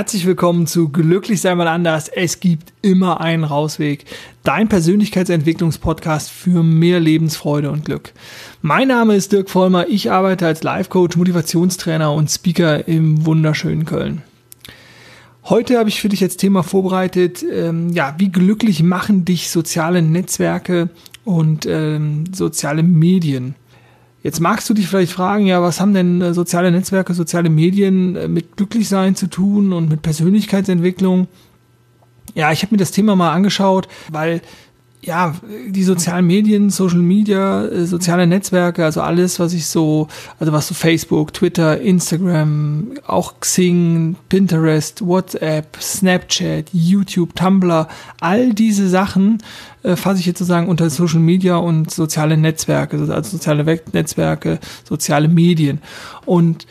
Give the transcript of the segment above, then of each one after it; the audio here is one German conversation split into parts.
Herzlich willkommen zu Glücklich sei mal anders. Es gibt immer einen Rausweg. Dein Persönlichkeitsentwicklungspodcast für mehr Lebensfreude und Glück. Mein Name ist Dirk Vollmer. Ich arbeite als Life Coach, Motivationstrainer und Speaker im wunderschönen Köln. Heute habe ich für dich jetzt Thema vorbereitet, ähm, ja, wie glücklich machen dich soziale Netzwerke und ähm, soziale Medien. Jetzt magst du dich vielleicht fragen, ja, was haben denn äh, soziale Netzwerke, soziale Medien äh, mit Glücklichsein zu tun und mit Persönlichkeitsentwicklung? Ja, ich habe mir das Thema mal angeschaut, weil ja, die sozialen Medien, Social Media, äh, soziale Netzwerke, also alles, was ich so, also was so Facebook, Twitter, Instagram, auch Xing, Pinterest, WhatsApp, Snapchat, YouTube, Tumblr, all diese Sachen äh, fasse ich jetzt sozusagen unter Social Media und soziale Netzwerke, also soziale Netzwerke, soziale Medien. Und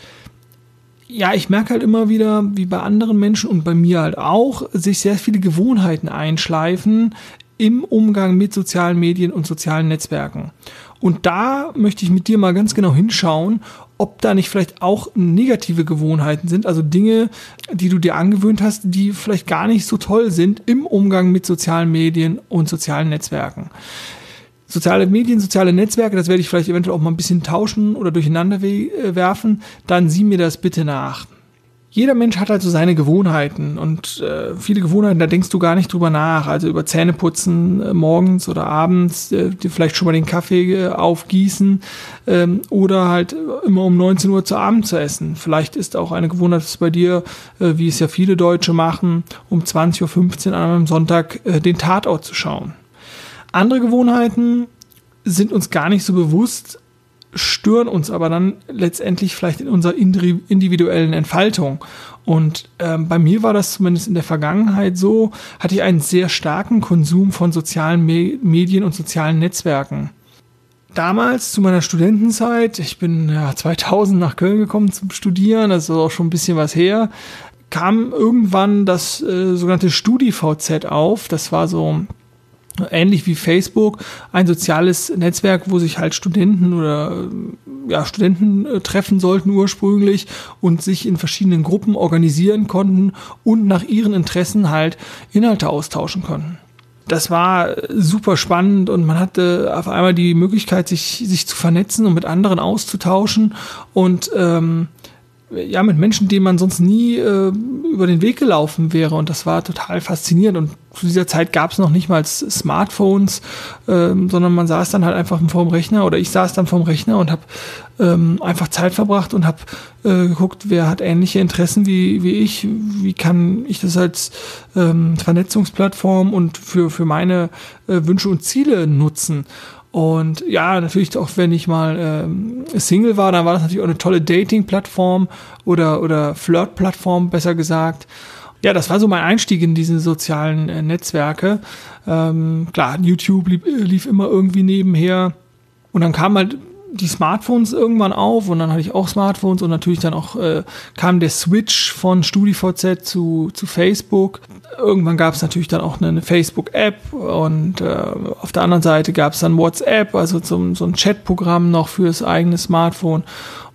ja, ich merke halt immer wieder, wie bei anderen Menschen und bei mir halt auch, sich sehr viele Gewohnheiten einschleifen, im Umgang mit sozialen Medien und sozialen Netzwerken. Und da möchte ich mit dir mal ganz genau hinschauen, ob da nicht vielleicht auch negative Gewohnheiten sind, also Dinge, die du dir angewöhnt hast, die vielleicht gar nicht so toll sind im Umgang mit sozialen Medien und sozialen Netzwerken. Soziale Medien, soziale Netzwerke, das werde ich vielleicht eventuell auch mal ein bisschen tauschen oder durcheinander werfen, dann sieh mir das bitte nach jeder Mensch hat halt so seine Gewohnheiten und äh, viele Gewohnheiten, da denkst du gar nicht drüber nach. Also über Zähneputzen äh, morgens oder abends, äh, vielleicht schon mal den Kaffee äh, aufgießen ähm, oder halt immer um 19 Uhr zu Abend zu essen. Vielleicht ist auch eine Gewohnheit bei dir, äh, wie es ja viele Deutsche machen, um 20.15 Uhr an einem Sonntag äh, den Tatort zu schauen. Andere Gewohnheiten sind uns gar nicht so bewusst, stören uns aber dann letztendlich vielleicht in unserer individuellen Entfaltung. Und ähm, bei mir war das zumindest in der Vergangenheit so, hatte ich einen sehr starken Konsum von sozialen Me Medien und sozialen Netzwerken. Damals zu meiner Studentenzeit, ich bin ja 2000 nach Köln gekommen zum Studieren, das ist auch schon ein bisschen was her, kam irgendwann das äh, sogenannte StudiVZ auf. Das war so ähnlich wie Facebook, ein soziales Netzwerk, wo sich halt Studenten oder ja, Studenten äh, treffen sollten ursprünglich und sich in verschiedenen Gruppen organisieren konnten und nach ihren Interessen halt Inhalte austauschen konnten. Das war super spannend und man hatte auf einmal die Möglichkeit, sich, sich zu vernetzen und mit anderen auszutauschen und ähm, ja, mit Menschen, denen man sonst nie äh, über den Weg gelaufen wäre. Und das war total faszinierend. Und zu dieser Zeit gab es noch nicht mal Smartphones, ähm, sondern man saß dann halt einfach vorm Rechner oder ich saß dann vorm Rechner und habe ähm, einfach Zeit verbracht und habe äh, geguckt, wer hat ähnliche Interessen wie, wie ich, wie kann ich das als ähm, Vernetzungsplattform und für, für meine äh, Wünsche und Ziele nutzen. Und ja, natürlich auch, wenn ich mal ähm, Single war, dann war das natürlich auch eine tolle Dating-Plattform oder, oder Flirt-Plattform, besser gesagt. Ja, das war so mein Einstieg in diese sozialen äh, Netzwerke. Ähm, klar, YouTube lief, lief immer irgendwie nebenher. Und dann kam halt die Smartphones irgendwann auf und dann hatte ich auch Smartphones und natürlich dann auch äh, kam der Switch von StudiVZ zu, zu Facebook. Irgendwann gab es natürlich dann auch eine Facebook-App und äh, auf der anderen Seite gab es dann WhatsApp, also so, so ein Chatprogramm noch fürs eigene Smartphone.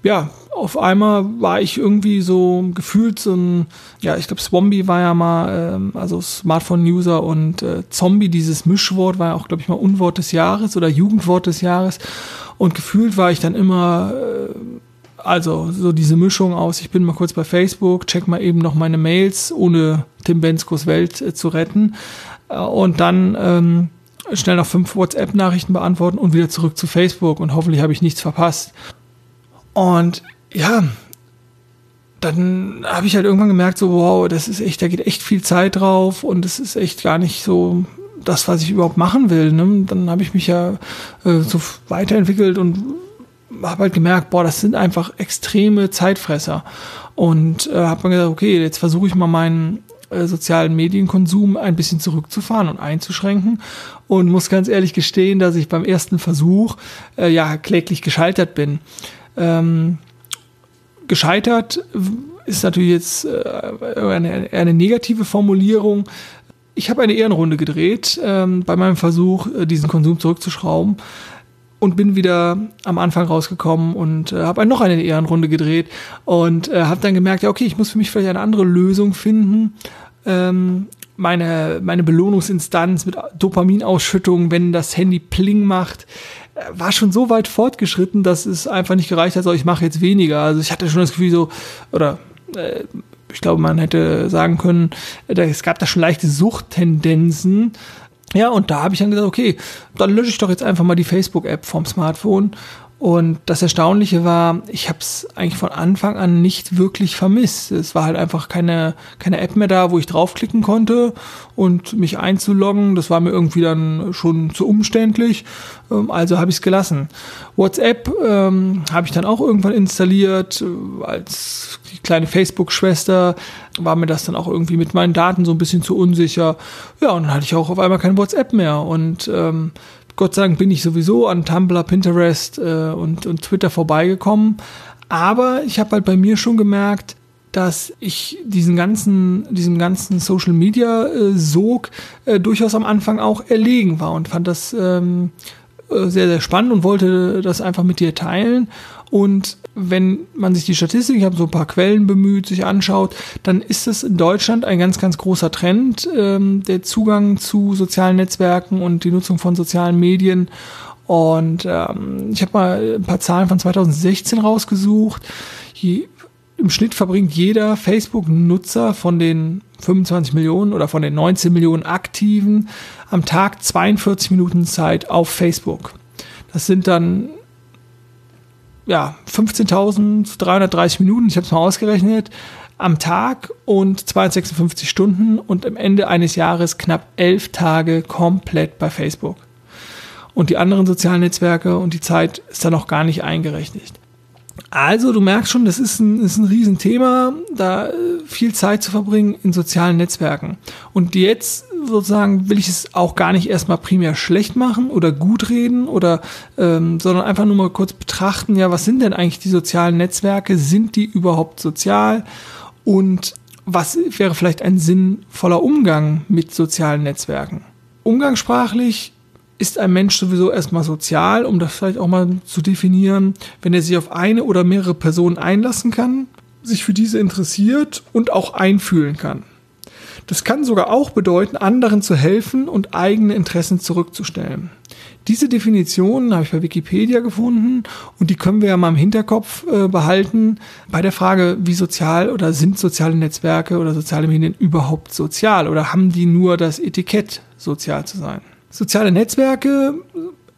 Ja, auf einmal war ich irgendwie so gefühlt so ein, ja, ich glaube, Swombi war ja mal, ähm, also Smartphone-User und äh, Zombie, dieses Mischwort war ja auch, glaube ich, mal Unwort des Jahres oder Jugendwort des Jahres. Und gefühlt war ich dann immer, äh, also so diese Mischung aus, ich bin mal kurz bei Facebook, check mal eben noch meine Mails, ohne Tim Benskos Welt äh, zu retten. Äh, und dann ähm, schnell noch fünf WhatsApp-Nachrichten beantworten und wieder zurück zu Facebook und hoffentlich habe ich nichts verpasst. Und ja, dann habe ich halt irgendwann gemerkt, so, wow, das ist echt, da geht echt viel Zeit drauf und es ist echt gar nicht so das, was ich überhaupt machen will. Ne? Dann habe ich mich ja äh, so weiterentwickelt und habe halt gemerkt, boah, das sind einfach extreme Zeitfresser. Und äh, habe mir gesagt, okay, jetzt versuche ich mal meinen äh, sozialen Medienkonsum ein bisschen zurückzufahren und einzuschränken. Und muss ganz ehrlich gestehen, dass ich beim ersten Versuch äh, ja kläglich gescheitert bin. Ähm, gescheitert ist natürlich jetzt äh, eine, eine negative Formulierung. Ich habe eine Ehrenrunde gedreht ähm, bei meinem Versuch, äh, diesen Konsum zurückzuschrauben. und bin wieder am Anfang rausgekommen und äh, habe noch eine Ehrenrunde gedreht und äh, habe dann gemerkt, ja okay, ich muss für mich vielleicht eine andere Lösung finden. Ähm, meine, meine Belohnungsinstanz mit Dopaminausschüttung, wenn das Handy Pling macht, äh, war schon so weit fortgeschritten, dass es einfach nicht gereicht hat, so ich mache jetzt weniger. Also ich hatte schon das Gefühl so, oder äh, ich glaube, man hätte sagen können, es gab da schon leichte Suchttendenzen. Ja, und da habe ich dann gesagt, okay, dann lösche ich doch jetzt einfach mal die Facebook-App vom Smartphone und das Erstaunliche war, ich habe es eigentlich von Anfang an nicht wirklich vermisst. Es war halt einfach keine, keine App mehr da, wo ich draufklicken konnte und mich einzuloggen. Das war mir irgendwie dann schon zu umständlich. Ähm, also habe ich es gelassen. WhatsApp ähm, habe ich dann auch irgendwann installiert. Als die kleine Facebook-Schwester war mir das dann auch irgendwie mit meinen Daten so ein bisschen zu unsicher. Ja, und dann hatte ich auch auf einmal kein WhatsApp mehr. Und ähm, Gott sei Dank bin ich sowieso an Tumblr, Pinterest äh, und, und Twitter vorbeigekommen. Aber ich habe halt bei mir schon gemerkt, dass ich diesen ganzen, diesem ganzen Social Media äh, Sog äh, durchaus am Anfang auch erlegen war und fand das ähm, äh, sehr, sehr spannend und wollte das einfach mit dir teilen. Und wenn man sich die Statistik, ich habe so ein paar Quellen bemüht, sich anschaut, dann ist es in Deutschland ein ganz, ganz großer Trend, ähm, der Zugang zu sozialen Netzwerken und die Nutzung von sozialen Medien. Und ähm, ich habe mal ein paar Zahlen von 2016 rausgesucht. Je, Im Schnitt verbringt jeder Facebook-Nutzer von den 25 Millionen oder von den 19 Millionen Aktiven am Tag 42 Minuten Zeit auf Facebook. Das sind dann ja, 15.330 Minuten, ich habe es mal ausgerechnet, am Tag und 256 Stunden und am Ende eines Jahres knapp elf Tage komplett bei Facebook. Und die anderen sozialen Netzwerke und die Zeit ist da noch gar nicht eingerechnet. Also, du merkst schon, das ist ein, ist ein Riesenthema, da äh, viel Zeit zu verbringen in sozialen Netzwerken. Und jetzt sozusagen will ich es auch gar nicht erstmal primär schlecht machen oder gut reden oder, ähm, sondern einfach nur mal kurz betrachten, ja, was sind denn eigentlich die sozialen Netzwerke? Sind die überhaupt sozial? Und was wäre vielleicht ein sinnvoller Umgang mit sozialen Netzwerken? Umgangssprachlich ist ein Mensch sowieso erstmal sozial, um das vielleicht auch mal zu definieren, wenn er sich auf eine oder mehrere Personen einlassen kann, sich für diese interessiert und auch einfühlen kann. Das kann sogar auch bedeuten, anderen zu helfen und eigene Interessen zurückzustellen. Diese Definition habe ich bei Wikipedia gefunden und die können wir ja mal im Hinterkopf äh, behalten bei der Frage, wie sozial oder sind soziale Netzwerke oder soziale Medien überhaupt sozial oder haben die nur das Etikett, sozial zu sein? Soziale Netzwerke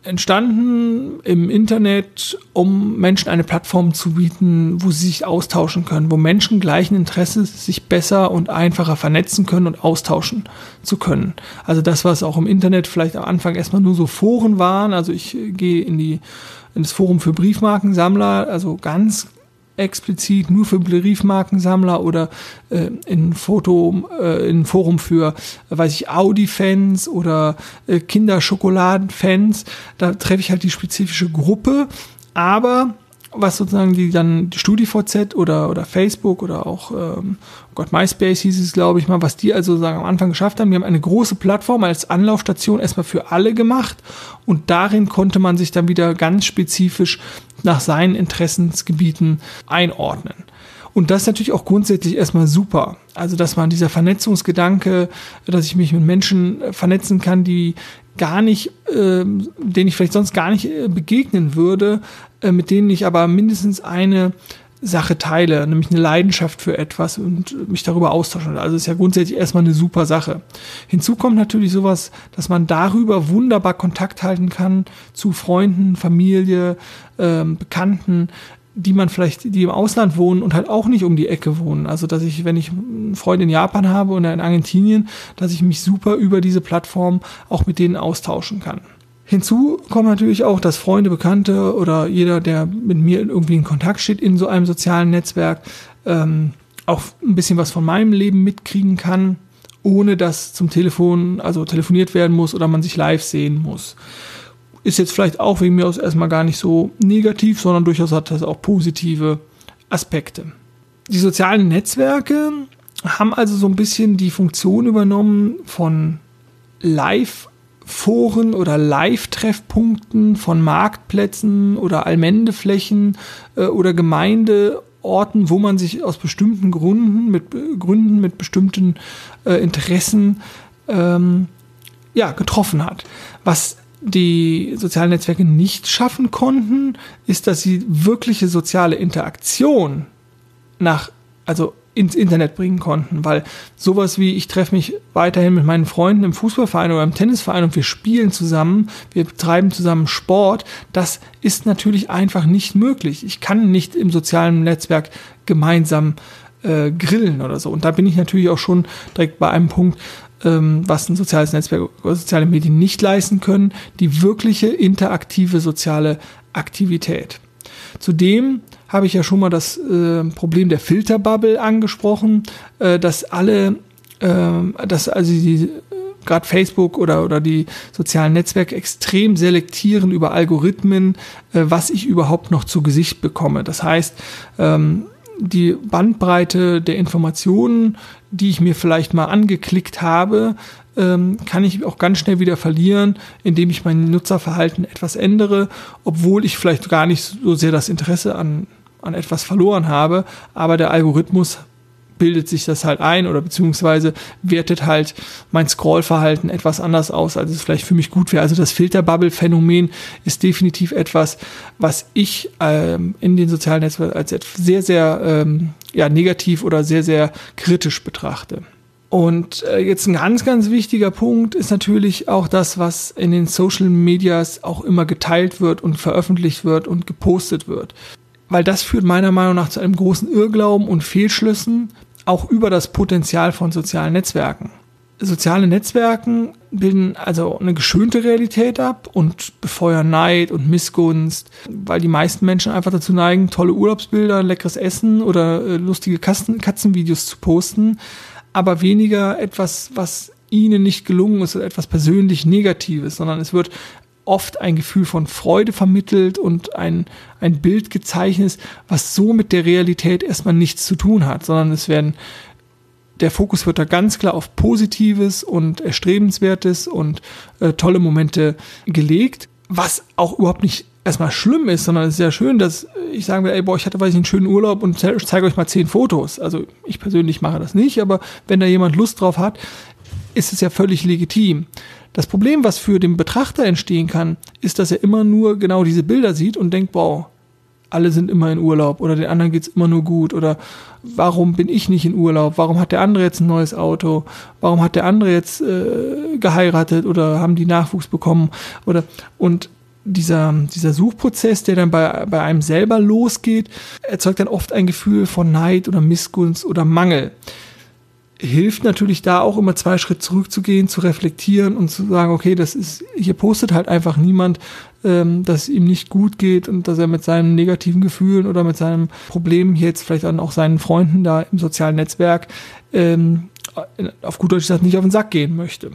entstanden im Internet, um Menschen eine Plattform zu bieten, wo sie sich austauschen können, wo Menschen gleichen Interesses sich besser und einfacher vernetzen können und austauschen zu können. Also das, was auch im Internet vielleicht am Anfang erstmal nur so Foren waren. Also ich gehe in die in das Forum für Briefmarkensammler, also ganz explizit nur für Briefmarkensammler oder äh, in Foto, äh, in Forum für, weiß ich, Audi-Fans oder äh, Kinderschokoladen-Fans. Da treffe ich halt die spezifische Gruppe, aber was sozusagen die dann StudiVZ oder, oder Facebook oder auch ähm, oh Gott, MySpace hieß es, glaube ich mal, was die also sagen am Anfang geschafft haben. Die haben eine große Plattform als Anlaufstation erstmal für alle gemacht und darin konnte man sich dann wieder ganz spezifisch nach seinen Interessensgebieten einordnen. Und das ist natürlich auch grundsätzlich erstmal super. Also, dass man dieser Vernetzungsgedanke, dass ich mich mit Menschen vernetzen kann, die gar nicht, äh, denen ich vielleicht sonst gar nicht äh, begegnen würde, äh, mit denen ich aber mindestens eine Sache teile, nämlich eine Leidenschaft für etwas und mich darüber austauschen. Also ist ja grundsätzlich erstmal eine super Sache. Hinzu kommt natürlich sowas, dass man darüber wunderbar Kontakt halten kann zu Freunden, Familie, ähm, Bekannten, die man vielleicht, die im Ausland wohnen und halt auch nicht um die Ecke wohnen. Also, dass ich, wenn ich einen Freund in Japan habe oder in Argentinien, dass ich mich super über diese Plattform auch mit denen austauschen kann. Hinzu kommt natürlich auch, dass Freunde, Bekannte oder jeder, der mit mir irgendwie in Kontakt steht in so einem sozialen Netzwerk, ähm, auch ein bisschen was von meinem Leben mitkriegen kann, ohne dass zum Telefon, also telefoniert werden muss oder man sich live sehen muss. Ist jetzt vielleicht auch wegen mir aus erstmal gar nicht so negativ, sondern durchaus hat das auch positive Aspekte. Die sozialen Netzwerke haben also so ein bisschen die Funktion übernommen von live Foren oder Live-Treffpunkten von Marktplätzen oder Allmendeflächen äh, oder Gemeindeorten, wo man sich aus bestimmten Gründen mit Gründen mit bestimmten äh, Interessen ähm, ja getroffen hat. Was die sozialen Netzwerke nicht schaffen konnten, ist, dass sie wirkliche soziale Interaktion nach also ins Internet bringen konnten, weil sowas wie ich treffe mich weiterhin mit meinen Freunden im Fußballverein oder im Tennisverein und wir spielen zusammen, wir betreiben zusammen Sport, das ist natürlich einfach nicht möglich. Ich kann nicht im sozialen Netzwerk gemeinsam äh, grillen oder so. Und da bin ich natürlich auch schon direkt bei einem Punkt, ähm, was ein soziales Netzwerk oder soziale Medien nicht leisten können, die wirkliche interaktive soziale Aktivität. Zudem habe ich ja schon mal das äh, Problem der Filterbubble angesprochen, äh, dass alle, äh, dass also die gerade Facebook oder, oder die sozialen Netzwerke extrem selektieren über Algorithmen, äh, was ich überhaupt noch zu Gesicht bekomme. Das heißt, ähm, die Bandbreite der Informationen, die ich mir vielleicht mal angeklickt habe, ähm, kann ich auch ganz schnell wieder verlieren, indem ich mein Nutzerverhalten etwas ändere, obwohl ich vielleicht gar nicht so sehr das Interesse an, an etwas verloren habe, aber der Algorithmus bildet sich das halt ein oder beziehungsweise wertet halt mein Scrollverhalten etwas anders aus, als es vielleicht für mich gut wäre. Also das Filterbubble-Phänomen ist definitiv etwas, was ich ähm, in den sozialen Netzwerken als sehr, sehr ähm, ja, negativ oder sehr, sehr kritisch betrachte. Und äh, jetzt ein ganz, ganz wichtiger Punkt ist natürlich auch das, was in den Social Medias auch immer geteilt wird und veröffentlicht wird und gepostet wird. Weil das führt meiner Meinung nach zu einem großen Irrglauben und Fehlschlüssen, auch über das Potenzial von sozialen Netzwerken. Soziale Netzwerken bilden also eine geschönte Realität ab und befeuern Neid und Missgunst, weil die meisten Menschen einfach dazu neigen, tolle Urlaubsbilder, leckeres Essen oder äh, lustige Katzen, Katzenvideos zu posten, aber weniger etwas, was ihnen nicht gelungen ist oder etwas persönlich Negatives, sondern es wird oft ein Gefühl von Freude vermittelt und ein, ein Bild gezeichnet, was so mit der Realität erstmal nichts zu tun hat, sondern es werden der Fokus wird da ganz klar auf Positives und Erstrebenswertes und äh, tolle Momente gelegt, was auch überhaupt nicht erstmal schlimm ist, sondern es ist ja schön, dass ich sagen will, ey, boah, ich hatte, weiß ich, einen schönen Urlaub und zeige euch mal zehn Fotos. Also ich persönlich mache das nicht, aber wenn da jemand Lust drauf hat, ist es ja völlig legitim. Das Problem, was für den Betrachter entstehen kann, ist, dass er immer nur genau diese Bilder sieht und denkt, wow, alle sind immer in Urlaub oder den anderen geht's immer nur gut oder warum bin ich nicht in Urlaub? Warum hat der andere jetzt ein neues Auto? Warum hat der andere jetzt äh, geheiratet oder haben die Nachwuchs bekommen oder und dieser, dieser Suchprozess, der dann bei, bei einem selber losgeht, erzeugt dann oft ein Gefühl von Neid oder Missgunst oder Mangel. Hilft natürlich da auch immer zwei Schritte zurückzugehen, zu reflektieren und zu sagen, okay, das ist, hier postet halt einfach niemand, ähm, dass es ihm nicht gut geht und dass er mit seinen negativen Gefühlen oder mit seinem Problem jetzt vielleicht dann auch seinen Freunden da im sozialen Netzwerk ähm, auf gut Deutsch gesagt nicht auf den Sack gehen möchte.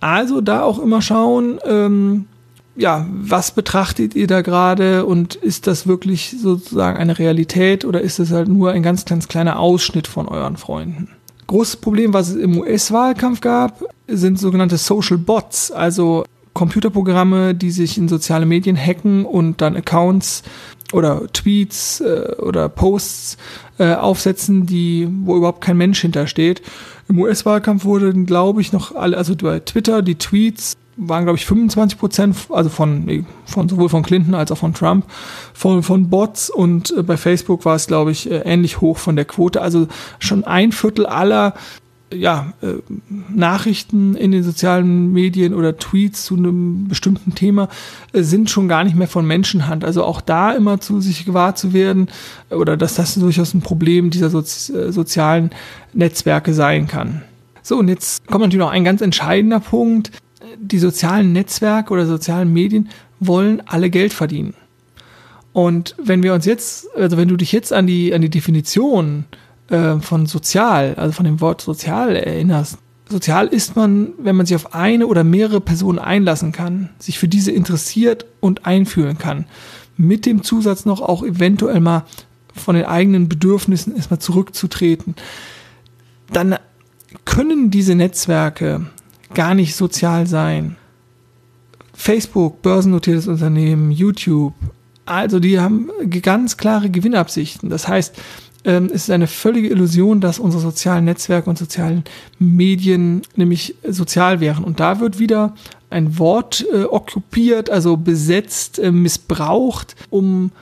Also da auch immer schauen, ähm, ja, was betrachtet ihr da gerade und ist das wirklich sozusagen eine Realität oder ist es halt nur ein ganz, ganz kleiner Ausschnitt von euren Freunden? Großes Problem, was es im US-Wahlkampf gab, sind sogenannte Social Bots, also Computerprogramme, die sich in soziale Medien hacken und dann Accounts oder Tweets äh, oder Posts äh, aufsetzen, die wo überhaupt kein Mensch hintersteht. Im US-Wahlkampf wurden, glaube ich, noch alle, also bei Twitter die Tweets waren, glaube ich, 25 Prozent, also von, von sowohl von Clinton als auch von Trump, von, von Bots und äh, bei Facebook war es, glaube ich, äh, ähnlich hoch von der Quote. Also schon ein Viertel aller ja, äh, Nachrichten in den sozialen Medien oder Tweets zu einem bestimmten Thema sind schon gar nicht mehr von Menschenhand. Also auch da immer zu sich gewahr zu werden oder dass das durchaus ein Problem dieser Sozi sozialen Netzwerke sein kann. So, und jetzt kommt natürlich noch ein ganz entscheidender Punkt die sozialen Netzwerke oder sozialen Medien wollen alle Geld verdienen. Und wenn wir uns jetzt, also wenn du dich jetzt an die, an die Definition äh, von sozial, also von dem Wort sozial erinnerst, sozial ist man, wenn man sich auf eine oder mehrere Personen einlassen kann, sich für diese interessiert und einfühlen kann. Mit dem Zusatz noch auch eventuell mal von den eigenen Bedürfnissen erstmal zurückzutreten. Dann können diese Netzwerke gar nicht sozial sein. Facebook, börsennotiertes Unternehmen, YouTube, also die haben ganz klare Gewinnabsichten. Das heißt, ähm, es ist eine völlige Illusion, dass unsere sozialen Netzwerke und sozialen Medien nämlich sozial wären. Und da wird wieder ein Wort äh, okkupiert, also besetzt, äh, missbraucht, um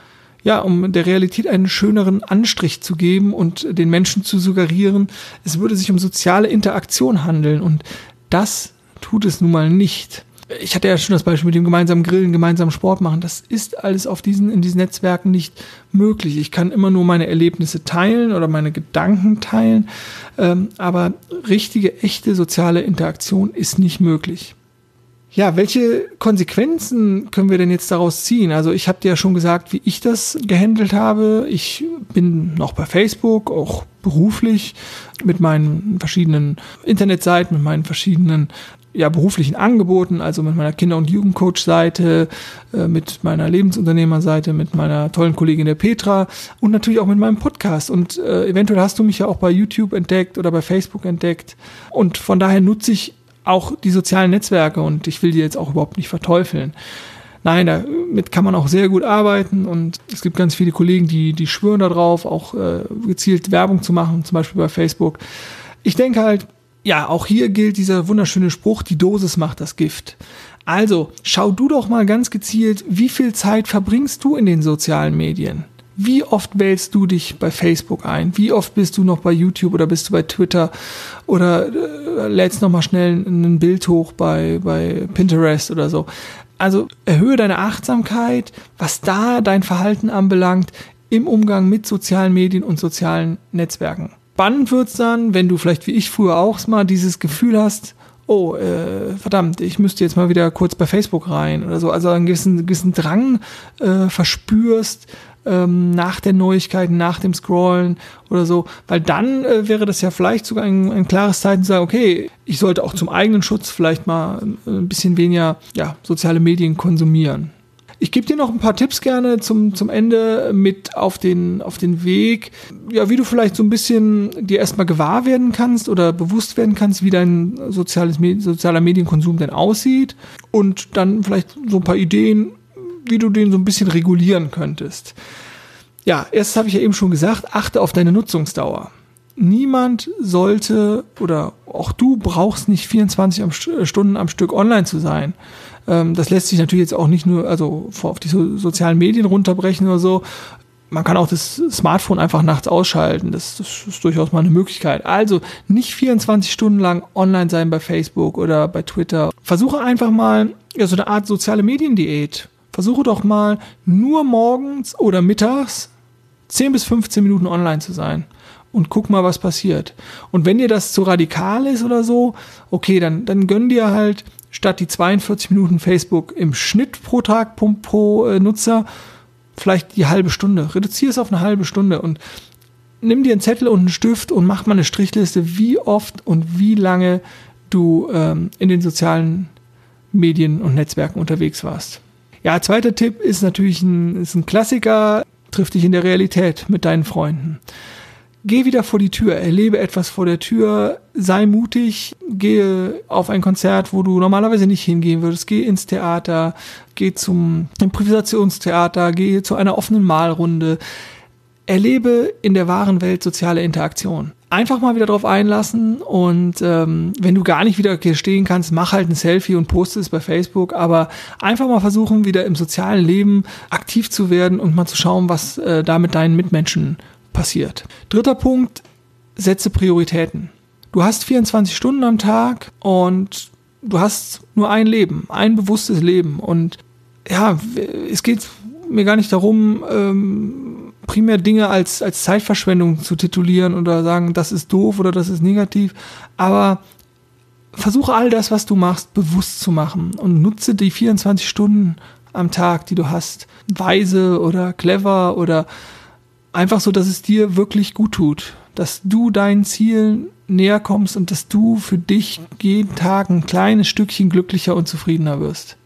ja, um der Realität einen schöneren Anstrich zu geben und den Menschen zu suggerieren, es würde sich um soziale Interaktion handeln. Und das tut es nun mal nicht ich hatte ja schon das Beispiel mit dem gemeinsamen Grillen, gemeinsamen Sport machen. Das ist alles auf diesen, in diesen Netzwerken nicht möglich. Ich kann immer nur meine Erlebnisse teilen oder meine Gedanken teilen, ähm, aber richtige, echte soziale Interaktion ist nicht möglich. Ja, welche Konsequenzen können wir denn jetzt daraus ziehen? Also ich habe dir ja schon gesagt, wie ich das gehandelt habe. Ich bin noch bei Facebook, auch beruflich, mit meinen verschiedenen Internetseiten, mit meinen verschiedenen ja, beruflichen Angeboten, also mit meiner Kinder- und Jugendcoach-Seite, äh, mit meiner Lebensunternehmer-Seite, mit meiner tollen Kollegin der Petra und natürlich auch mit meinem Podcast. Und äh, eventuell hast du mich ja auch bei YouTube entdeckt oder bei Facebook entdeckt. Und von daher nutze ich auch die sozialen Netzwerke und ich will die jetzt auch überhaupt nicht verteufeln. Nein, damit kann man auch sehr gut arbeiten und es gibt ganz viele Kollegen, die, die schwören darauf, auch äh, gezielt Werbung zu machen, zum Beispiel bei Facebook. Ich denke halt, ja, auch hier gilt dieser wunderschöne Spruch, die Dosis macht das Gift. Also, schau du doch mal ganz gezielt, wie viel Zeit verbringst du in den sozialen Medien? Wie oft wählst du dich bei Facebook ein? Wie oft bist du noch bei YouTube oder bist du bei Twitter oder äh, lädst noch mal schnell ein Bild hoch bei, bei Pinterest oder so? Also erhöhe deine Achtsamkeit, was da dein Verhalten anbelangt im Umgang mit sozialen Medien und sozialen Netzwerken. Spannend wird's dann, wenn du vielleicht wie ich früher auch mal dieses Gefühl hast, oh, äh, verdammt, ich müsste jetzt mal wieder kurz bei Facebook rein oder so. Also einen gewissen, gewissen Drang äh, verspürst ähm, nach den Neuigkeiten, nach dem Scrollen oder so. Weil dann äh, wäre das ja vielleicht sogar ein, ein klares Zeichen zu sagen, okay, ich sollte auch zum eigenen Schutz vielleicht mal äh, ein bisschen weniger ja, soziale Medien konsumieren. Ich gebe dir noch ein paar Tipps gerne zum, zum Ende mit auf den, auf den Weg, ja, wie du vielleicht so ein bisschen dir erstmal gewahr werden kannst oder bewusst werden kannst, wie dein soziales, sozialer Medienkonsum denn aussieht und dann vielleicht so ein paar Ideen, wie du den so ein bisschen regulieren könntest. Ja, erst habe ich ja eben schon gesagt, achte auf deine Nutzungsdauer. Niemand sollte oder auch du brauchst nicht 24 Stunden am Stück online zu sein. Ähm, das lässt sich natürlich jetzt auch nicht nur also auf die so sozialen Medien runterbrechen oder so. Man kann auch das Smartphone einfach nachts ausschalten. Das, das ist durchaus mal eine Möglichkeit. Also nicht 24 Stunden lang online sein bei Facebook oder bei Twitter. Versuche einfach mal ja, so eine Art soziale Mediendiät. Versuche doch mal nur morgens oder mittags 10 bis 15 Minuten online zu sein und guck mal, was passiert. Und wenn dir das zu radikal ist oder so, okay, dann, dann gönn dir halt statt die 42 Minuten Facebook im Schnitt pro Tag pro, pro äh, Nutzer vielleicht die halbe Stunde. Reduziere es auf eine halbe Stunde und nimm dir einen Zettel und einen Stift und mach mal eine Strichliste, wie oft und wie lange du ähm, in den sozialen Medien und Netzwerken unterwegs warst. Ja, zweiter Tipp ist natürlich ein, ist ein Klassiker, trifft dich in der Realität mit deinen Freunden. Geh wieder vor die Tür, erlebe etwas vor der Tür, sei mutig, gehe auf ein Konzert, wo du normalerweise nicht hingehen würdest, geh ins Theater, geh zum Improvisationstheater, geh zu einer offenen Malrunde, erlebe in der wahren Welt soziale Interaktion. Einfach mal wieder drauf einlassen und ähm, wenn du gar nicht wieder stehen kannst, mach halt ein Selfie und poste es bei Facebook, aber einfach mal versuchen, wieder im sozialen Leben aktiv zu werden und mal zu schauen, was äh, da mit deinen Mitmenschen passiert. Dritter Punkt, setze Prioritäten. Du hast 24 Stunden am Tag und du hast nur ein Leben, ein bewusstes Leben. Und ja, es geht mir gar nicht darum, ähm, primär Dinge als, als Zeitverschwendung zu titulieren oder sagen, das ist doof oder das ist negativ. Aber versuche all das, was du machst, bewusst zu machen und nutze die 24 Stunden am Tag, die du hast, weise oder clever oder einfach so, dass es dir wirklich gut tut, dass du deinen Zielen näher kommst und dass du für dich jeden Tag ein kleines Stückchen glücklicher und zufriedener wirst.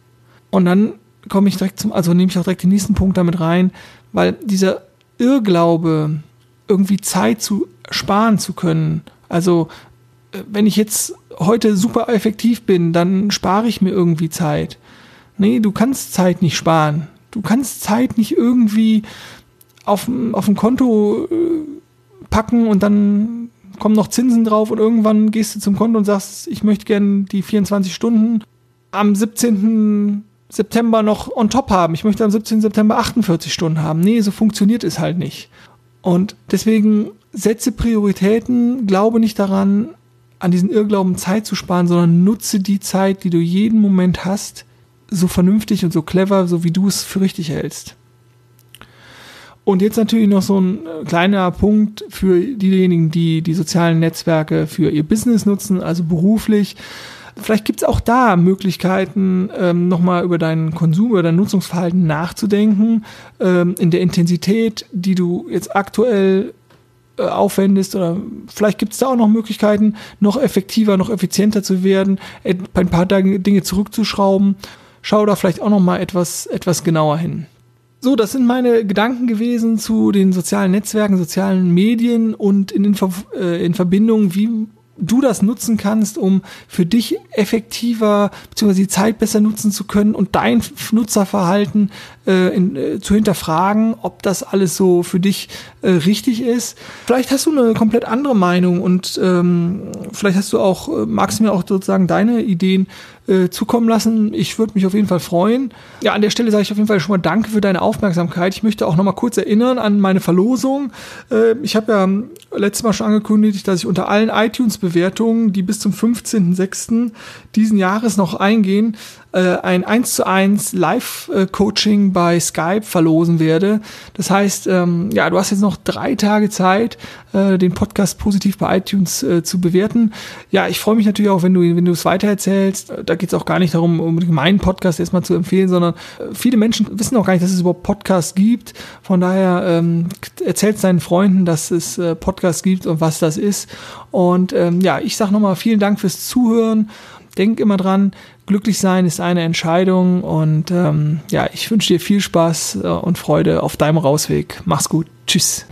Und dann komme ich direkt zum, also nehme ich auch direkt den nächsten Punkt damit rein, weil dieser Irrglaube, irgendwie Zeit zu sparen zu können, also äh, wenn ich jetzt heute super effektiv bin, dann spare ich mir irgendwie Zeit. Nee, du kannst Zeit nicht sparen. Du kannst Zeit nicht irgendwie auf, auf ein Konto äh, packen und dann kommen noch Zinsen drauf und irgendwann gehst du zum Konto und sagst, ich möchte gerne die 24 Stunden am 17. September noch on top haben. Ich möchte am 17. September 48 Stunden haben. Nee, so funktioniert es halt nicht. Und deswegen setze Prioritäten, glaube nicht daran, an diesen Irrglauben Zeit zu sparen, sondern nutze die Zeit, die du jeden Moment hast, so vernünftig und so clever, so wie du es für richtig hältst. Und jetzt natürlich noch so ein äh, kleiner Punkt für diejenigen, die die sozialen Netzwerke für ihr Business nutzen, also beruflich. Vielleicht gibt es auch da Möglichkeiten, ähm, nochmal über deinen Konsum, über dein Nutzungsverhalten nachzudenken, ähm, in der Intensität, die du jetzt aktuell äh, aufwendest oder vielleicht gibt es da auch noch Möglichkeiten, noch effektiver, noch effizienter zu werden, ein paar Dinge zurückzuschrauben. Schau da vielleicht auch noch mal etwas, etwas genauer hin. So, das sind meine Gedanken gewesen zu den sozialen Netzwerken, sozialen Medien und in, in, äh, in Verbindung, wie du das nutzen kannst, um für dich effektiver bzw. die Zeit besser nutzen zu können und dein Nutzerverhalten äh, in, äh, zu hinterfragen, ob das alles so für dich äh, richtig ist. Vielleicht hast du eine komplett andere Meinung und ähm, vielleicht hast du auch, äh, magst du mir auch sozusagen deine Ideen äh, zukommen lassen. Ich würde mich auf jeden Fall freuen. Ja, an der Stelle sage ich auf jeden Fall schon mal Danke für deine Aufmerksamkeit. Ich möchte auch noch mal kurz erinnern an meine Verlosung. Äh, ich habe ja letztes Mal schon angekündigt, dass ich unter allen iTunes-Bewertungen, die bis zum 15.06. diesen Jahres noch eingehen, äh, ein 1 zu 1 Live-Coaching bei Skype verlosen werde. Das heißt, ähm, ja, du hast jetzt noch drei Tage Zeit, äh, den Podcast positiv bei iTunes äh, zu bewerten. Ja, ich freue mich natürlich auch, wenn du, wenn du es weitererzählst. Da geht es auch gar nicht darum, unbedingt meinen Podcast erstmal zu empfehlen, sondern äh, viele Menschen wissen auch gar nicht, dass es überhaupt Podcasts gibt. Von daher ähm, erzählt deinen Freunden, dass es äh, Podcasts gibt und was das ist. Und ähm, ja, ich sage nochmal vielen Dank fürs Zuhören. Denk immer dran, glücklich sein ist eine Entscheidung und ähm, ja, ich wünsche dir viel Spaß äh, und Freude auf deinem Rausweg. Mach's gut. Tschüss.